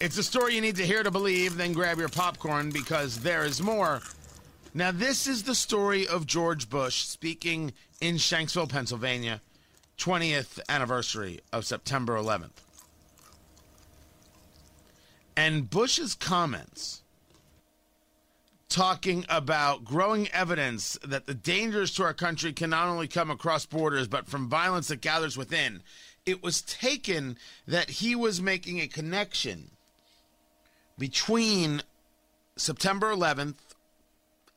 It's a story you need to hear to believe, then grab your popcorn because there is more. Now, this is the story of George Bush speaking in Shanksville, Pennsylvania, 20th anniversary of September 11th. And Bush's comments talking about growing evidence that the dangers to our country can not only come across borders, but from violence that gathers within. It was taken that he was making a connection between September 11th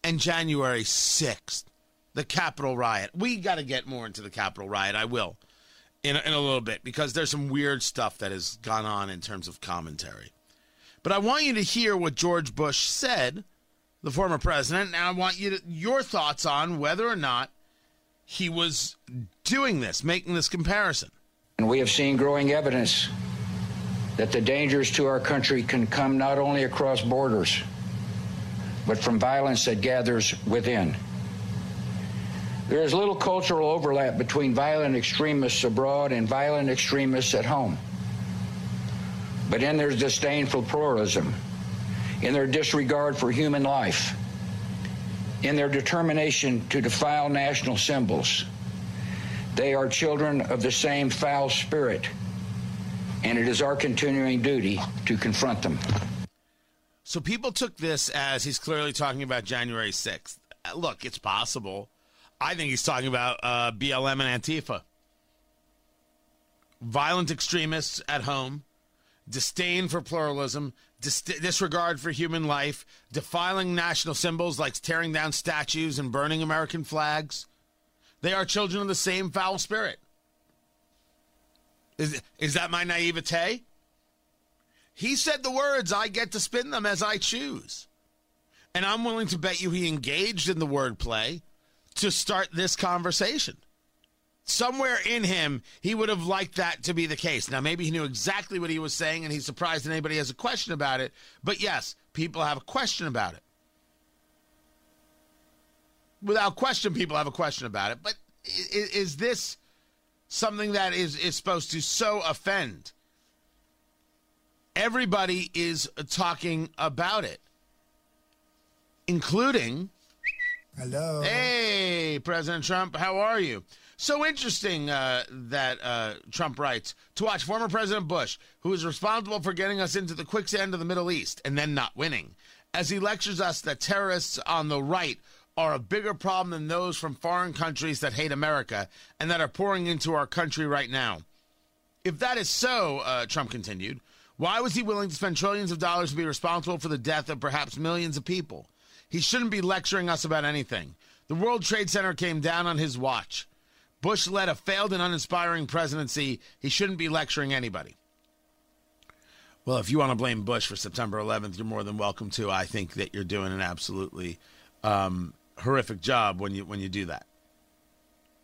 and January 6th, the Capitol riot. We got to get more into the Capitol riot. I will in a, in a little bit because there's some weird stuff that has gone on in terms of commentary. But I want you to hear what George Bush said the former president. Now I want you to, your thoughts on whether or not he was doing this, making this comparison. And we have seen growing evidence that the dangers to our country can come not only across borders, but from violence that gathers within. There is little cultural overlap between violent extremists abroad and violent extremists at home. But in their disdain for pluralism, in their disregard for human life, in their determination to defile national symbols. They are children of the same foul spirit, and it is our continuing duty to confront them. So people took this as he's clearly talking about January 6th. Look, it's possible. I think he's talking about uh, BLM and Antifa. Violent extremists at home, disdain for pluralism, dis- disregard for human life, defiling national symbols like tearing down statues and burning American flags. They are children of the same foul spirit. Is, is that my naivete? He said the words, I get to spin them as I choose. And I'm willing to bet you he engaged in the wordplay to start this conversation somewhere in him, he would have liked that to be the case. Now, maybe he knew exactly what he was saying and he's surprised that anybody has a question about it. But yes, people have a question about it. Without question, people have a question about it. But is, is this something that is, is supposed to so offend? Everybody is talking about it, including. Hello. Hey, President Trump, how are you? So interesting uh, that uh, Trump writes to watch former President Bush, who is responsible for getting us into the quicksand of the Middle East and then not winning, as he lectures us that terrorists on the right are a bigger problem than those from foreign countries that hate America and that are pouring into our country right now. If that is so, uh, Trump continued, why was he willing to spend trillions of dollars to be responsible for the death of perhaps millions of people? He shouldn't be lecturing us about anything. The World Trade Center came down on his watch. Bush led a failed and uninspiring presidency. He shouldn't be lecturing anybody. Well, if you want to blame Bush for September 11th, you're more than welcome to. I think that you're doing an absolutely um, horrific job when you when you do that.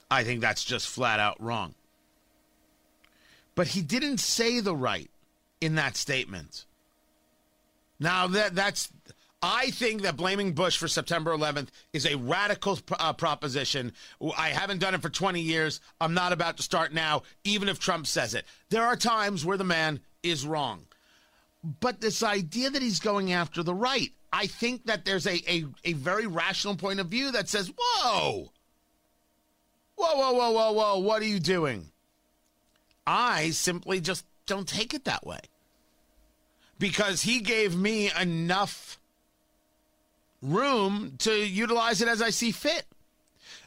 I think that's just flat out wrong. But he didn't say the right in that statement. Now that that's I think that blaming Bush for September 11th is a radical uh, proposition. I haven't done it for 20 years. I'm not about to start now, even if Trump says it. There are times where the man is wrong. But this idea that he's going after the right, I think that there's a, a, a very rational point of view that says, whoa, whoa, whoa, whoa, whoa, whoa, what are you doing? I simply just don't take it that way because he gave me enough room to utilize it as I see fit.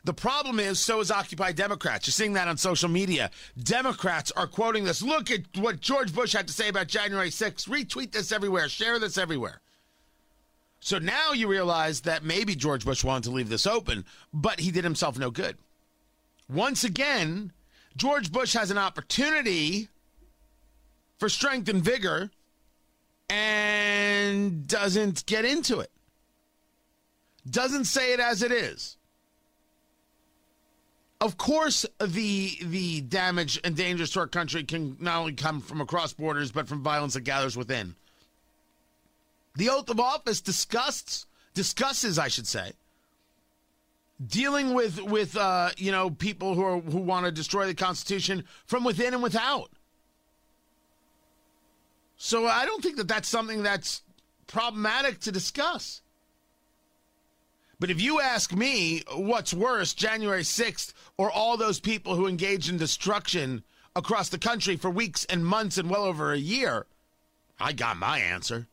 The problem is, so is Occupy Democrats. You're seeing that on social media. Democrats are quoting this. Look at what George Bush had to say about January 6th. Retweet this everywhere. Share this everywhere. So now you realize that maybe George Bush wanted to leave this open, but he did himself no good. Once again, George Bush has an opportunity for strength and vigor and doesn't get into it doesn't say it as it is. Of course, the the damage and dangers to our country can not only come from across borders, but from violence that gathers within. The oath of office discusses discusses, I should say, dealing with with uh, you know people who are who want to destroy the Constitution from within and without. So I don't think that that's something that's problematic to discuss. But if you ask me what's worse, January 6th or all those people who engaged in destruction across the country for weeks and months and well over a year, I got my answer.